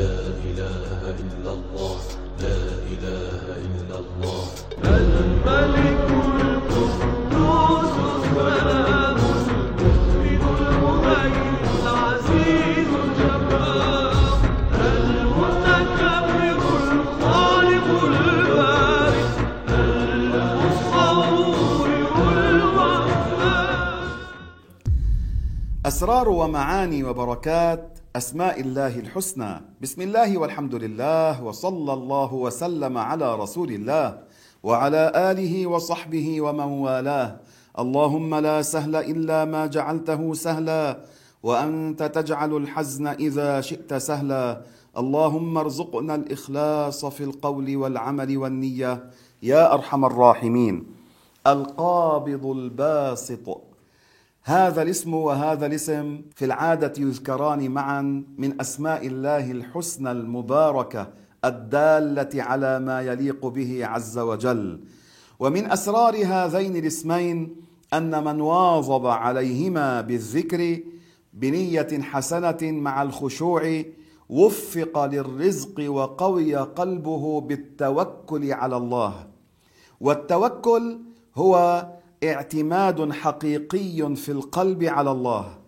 لا إله إلا الله لا إله إلا الله. الملك القدوس السلام المؤمن المهيمن العزيز الجبار المتكبر الخالق البارئ المصور الوهاب أسرار ومعاني وبركات أسماء الله الحسنى. بسم الله والحمد لله وصلى الله وسلم على رسول الله وعلى آله وصحبه ومن والاه. اللهم لا سهل إلا ما جعلته سهلا وأنت تجعل الحزن إذا شئت سهلا. اللهم ارزقنا الإخلاص في القول والعمل والنية يا أرحم الراحمين. القابض الباسط. هذا الاسم وهذا الاسم في العادة يذكران معا من أسماء الله الحسنى المباركة الدالة على ما يليق به عز وجل. ومن أسرار هذين الاسمين أن من واظب عليهما بالذكر بنية حسنة مع الخشوع وفق للرزق وقوي قلبه بالتوكل على الله. والتوكل هو اعتماد حقيقي في القلب على الله.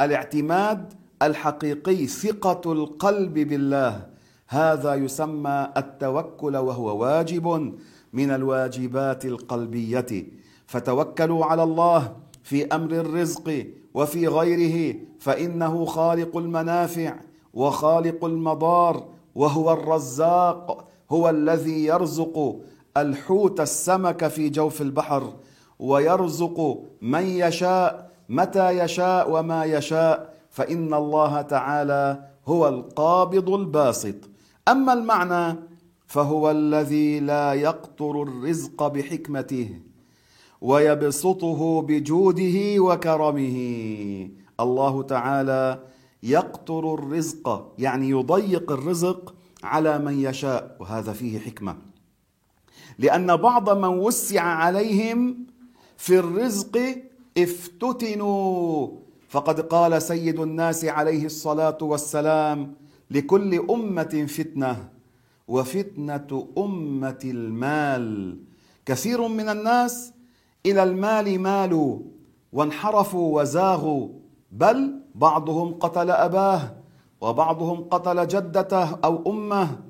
الاعتماد الحقيقي ثقة القلب بالله. هذا يسمى التوكل وهو واجب من الواجبات القلبية. فتوكلوا على الله في أمر الرزق وفي غيره فإنه خالق المنافع وخالق المضار وهو الرزاق هو الذي يرزق الحوت السمك في جوف البحر. ويرزق من يشاء متى يشاء وما يشاء. فإن الله تعالى هو القابض الباسط. أما المعنى فهو الذي لا يقطر الرزق بحكمته ويبسطه بجوده وكرمه. الله تعالى يقطر الرزق يعني يضيق الرزق على من يشاء وهذا فيه حكمة. لأن بعض من وسع عليهم في الرزق افتتنوا. فقد قال سيد الناس عليه الصلاة والسلام لكل أمة فتنة وفتنة أمة المال. كثير من الناس إلى المال مالوا وانحرفوا وزاغوا بل بعضهم قتل أباه وبعضهم قتل جدته أو أمه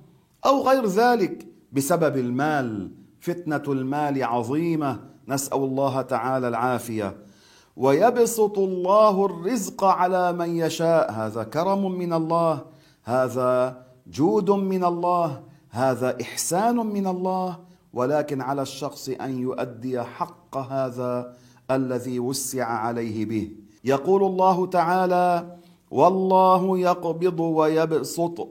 أو غير ذلك بسبب المال. فتنة المال عظيمة نسأل الله تعالى العافية. ويبسط الله الرزق على من يشاء. هذا كرم من الله. هذا جود من الله. هذا إحسان من الله. ولكن على الشخص أن يؤدي حق هذا الذي وسع عليه به. يقول الله تعالى والله يقبض ويبسط.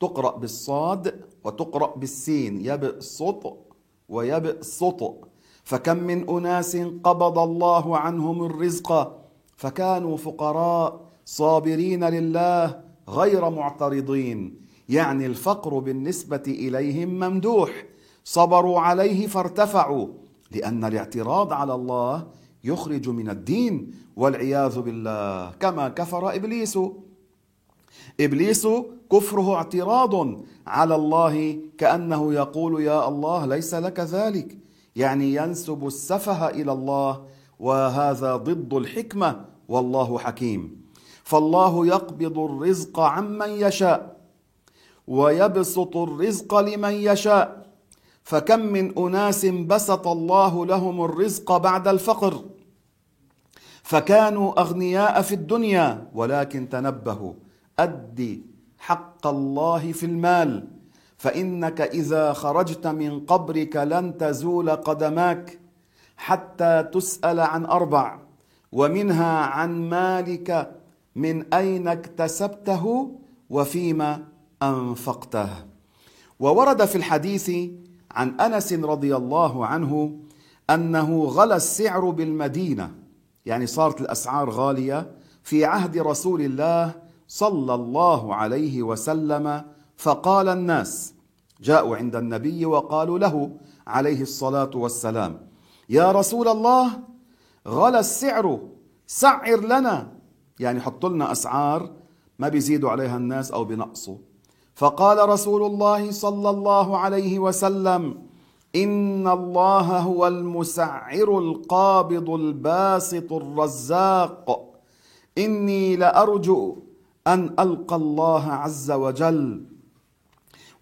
تقرأ بالصاد وتقرأ بالسين. يبسط ويبسط. فكم من أناس قبض الله عنهم الرزق فكانوا فقراء صابرين لله غير معترضين. يعني الفقر بالنسبة إليهم ممدوح. صبروا عليه فارتفعوا لأن الاعتراض على الله يخرج من الدين والعياذ بالله كما كفر إبليس. إبليس كفره اعتراض على الله كأنه يقول يا الله ليس لك ذلك. يعني ينسب السفه إلى الله وهذا ضد الحكمة والله حكيم. فالله يقبض الرزق عمن يشاء ويبسط الرزق لمن يشاء. فكم من أناس بسط الله لهم الرزق بعد الفقر فكانوا أغنياء في الدنيا ولكن تنبهوا أدي حق الله في المال. فإنك إذا خرجت من قبرك لن تزول قدماك حتى تسأل عن أربع ومنها عن مالك من أين اكتسبته وفيما أنفقته. وورد في الحديث عن أنس رضي الله عنه أنه غلى السعر بالمدينة يعني صارت الأسعار غالية في عهد رسول الله صلى الله عليه وسلم فقال الناس جاءوا عند النبي وقالوا له عليه الصلاة والسلام يا رسول الله غلى السعر سعر لنا. يعني حطوا لنا أسعار ما بيزيدوا عليها الناس أو بنقصوا. فقال رسول الله صلى الله عليه وسلم إن الله هو المسعر القابض الباسط الرزاق. إني لأرجو أن ألقى الله عز وجل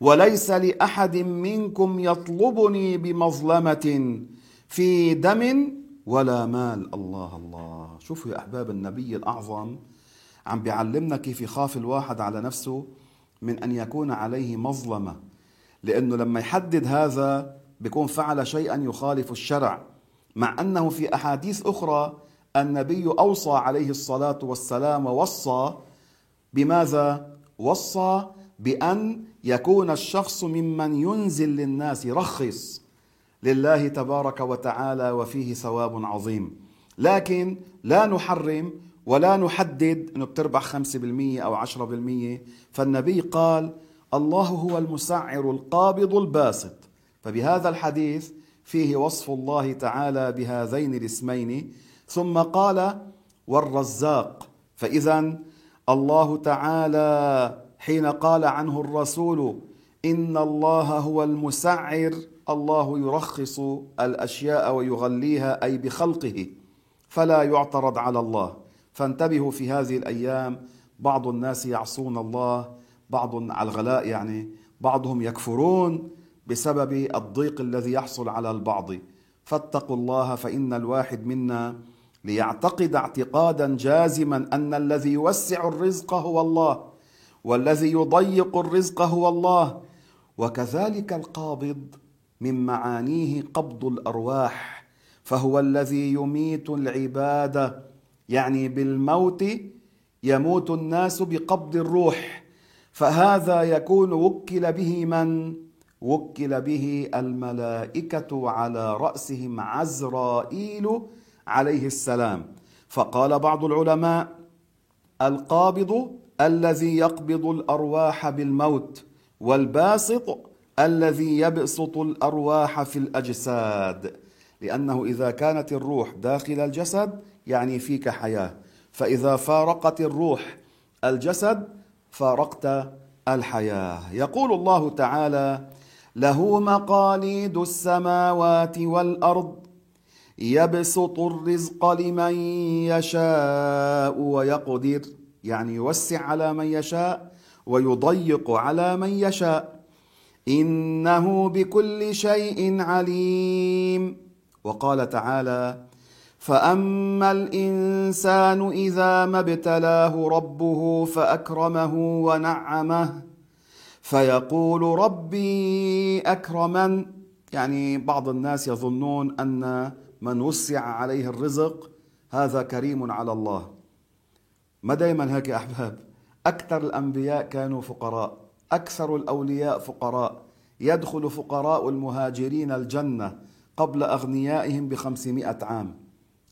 وليس لأحد منكم يطلبني بمظلمة في دم ولا مال. الله الله. شوفوا يا أحباب النبي الأعظم عم بيعلمنا كيف يخاف الواحد على نفسه من أن يكون عليه مظلمة لأنه لما يحدد هذا بيكون فعل شيئا يخالف الشرع مع أنه في أحاديث أخرى النبي أوصى عليه الصلاة والسلام ووصى بماذا؟ وصى بأن يكون الشخص ممن ينزل للناس يرخص لله تبارك وتعالى وفيه ثواب عظيم. لكن لا نحرم ولا نحدد إنه بتربح 5% أو 10% فالنبي قال الله هو المسعر القابض الباسط. فبهذا الحديث فيه وصف الله تعالى بهذين الاسمين. ثم قال والرزاق. فاذا الله تعالى حين قال عنه الرسول إن الله هو المسعر الله يرخص الأشياء ويغليها أي بخلقه فلا يعترض على الله. فانتبهوا في هذه الأيام بعض الناس يعصون الله بعض على الغلاء يعني بعضهم يكفرون بسبب الضيق الذي يحصل على البعض. فاتقوا الله فإن الواحد منا ليعتقد اعتقادا جازما أن الذي يوسع الرزق هو الله. والذي يضيق الرزق هو الله وكذلك القابض من معانيه قبض الأرواح فهو الذي يميت العباده يعني بالموت يموت الناس بقبض الروح فهذا يكون وكل به من؟ وكل به الملائكة على رأسهم عزرائيل عليه السلام. فقال بعض العلماء القابض الذي يقبض الأرواح بالموت والباسط الذي يبسط الأرواح في الأجساد لأنه إذا كانت الروح داخل الجسد يعني فيك حياة. فإذا فارقت الروح الجسد فارقت الحياة. يقول الله تعالى له مقاليد السماوات والأرض يبسط الرزق لمن يشاء ويقدر يعني يوسع على من يشاء ويضيق على من يشاء. إنه بكل شيء عليم. وقال تعالى فاما الانسان اذا ما ابتلاه ربه فاكرمه ونعمه فيقول ربي اكرمن. يعني بعض الناس يظنون أن من وسع عليه الرزق هذا كريم على الله. ما دائما هيك يا أحباب. أكثر الأنبياء كانوا فقراء. أكثر الأولياء فقراء. يدخل فقراء المهاجرين الجنة قبل أغنيائهم بخمسمائة عام.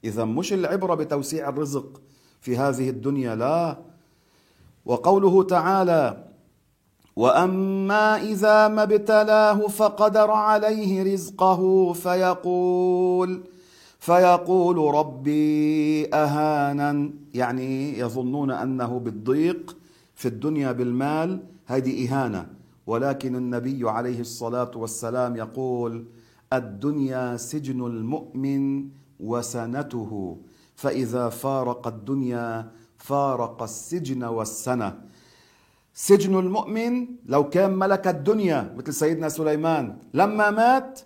اذا مش العبرة بتوسيع الرزق في هذه الدنيا لا. وقوله تعالى وأما إذا ما ابتلاه فقدر عليه رزقه فيقول فيقول ربي اهانا يعني يظنون أنه بالضيق في الدنيا بالمال هذه إهانة. ولكن النبي عليه الصلاة والسلام يقول الدنيا سجن المؤمن وسنته. فإذا فارق الدنيا فارق السجن والسنة. سجن المؤمن لو كان ملك الدنيا مثل سيدنا سليمان لما مات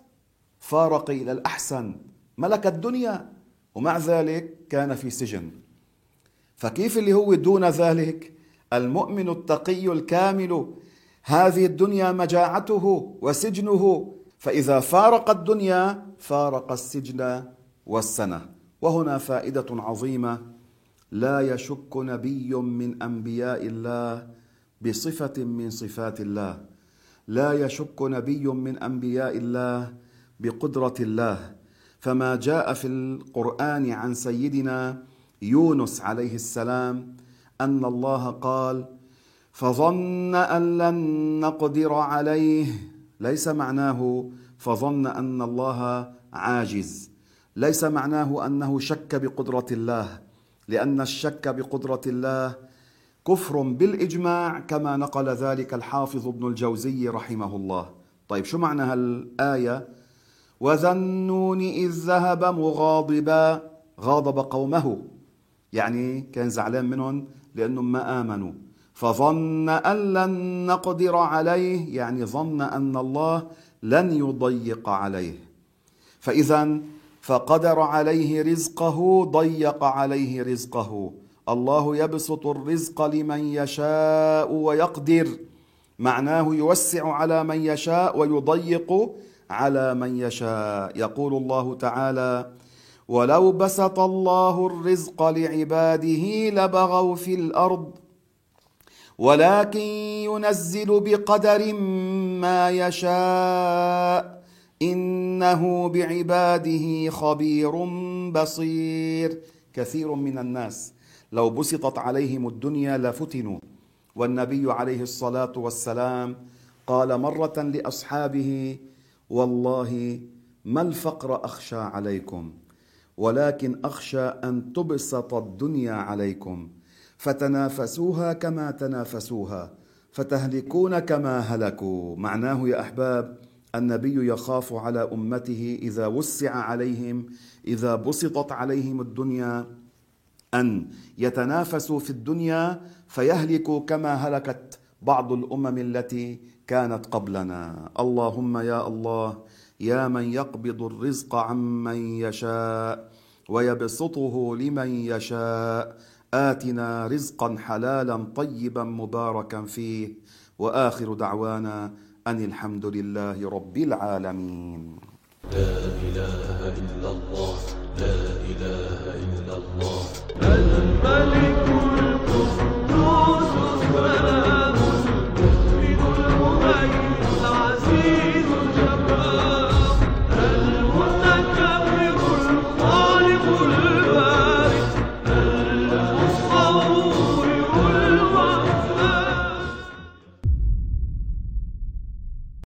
فارق إلى الأحسن. ملك الدنيا ومع ذلك كان في سجن. فكيف اللي هو دون ذلك؟ المؤمن التقي الكامل. هذه الدنيا مجاعته وسجنه. فإذا فارق الدنيا فارق السجن والسنة. وهنا فائدة عظيمة. لا يشك نبي من أنبياء الله بصفة من صفات الله. لا يشك نبي من أنبياء الله بقدرة الله. فما جاء في القرآن عن سيدنا يونس عليه السلام أن الله قال فظن أن لن نقدر عليه. ليس معناه فظن أن الله عاجز. ليس معناه أنه شك بقدرة الله لأن الشك بقدرة الله كفر بالإجماع كما نقل ذلك الحافظ ابن الجوزي رحمه الله. طيب شو معنى هالآية؟ وذا النون اذ ذهب مغاضبا غاضب قومه. يعني كان زعلان منهم لأنهم ما آمنوا. فظن أن لن نقدر عليه يعني ظن أن الله لن يضيق عليه. فاذا فقدر عليه رزقه ضيق عليه رزقه. الله يبسط الرزق لمن يشاء ويقدر. معناه يوسع على من يشاء ويضيق على من يشاء. يقول الله تعالى ولو بسط الله الرزق لعباده لبغوا في الأرض ولكن ينزل بقدر ما يشاء. إنه بعباده خبير بصير. كثير من الناس لو بسطت عليهم الدنيا لفتنوا. والنبي عليه الصلاة والسلام قال مرة لأصحابه والله ما الفقر أخشى عليكم ولكن أخشى أن تبسط الدنيا عليكم. فتنافسوها كما تنافسوها فتهلكون كما هلكوا. معناه يا أحباب النبي يخاف على أمته إذا وسع عليهم إذا بسطت عليهم الدنيا أن يتنافسوا في الدنيا فيهلكوا كما هلكت. بعض الأمم التي كانت قبلنا. اللهم يا الله يا من يقبض الرزق عمن يشاء ويبسطه لمن يشاء. آتنا رزقا حلالا طيبا مباركا فيه. وآخر دعوانا أن الحمد لله رب العالمين. لا إله إلا الله لا إله إلا الله.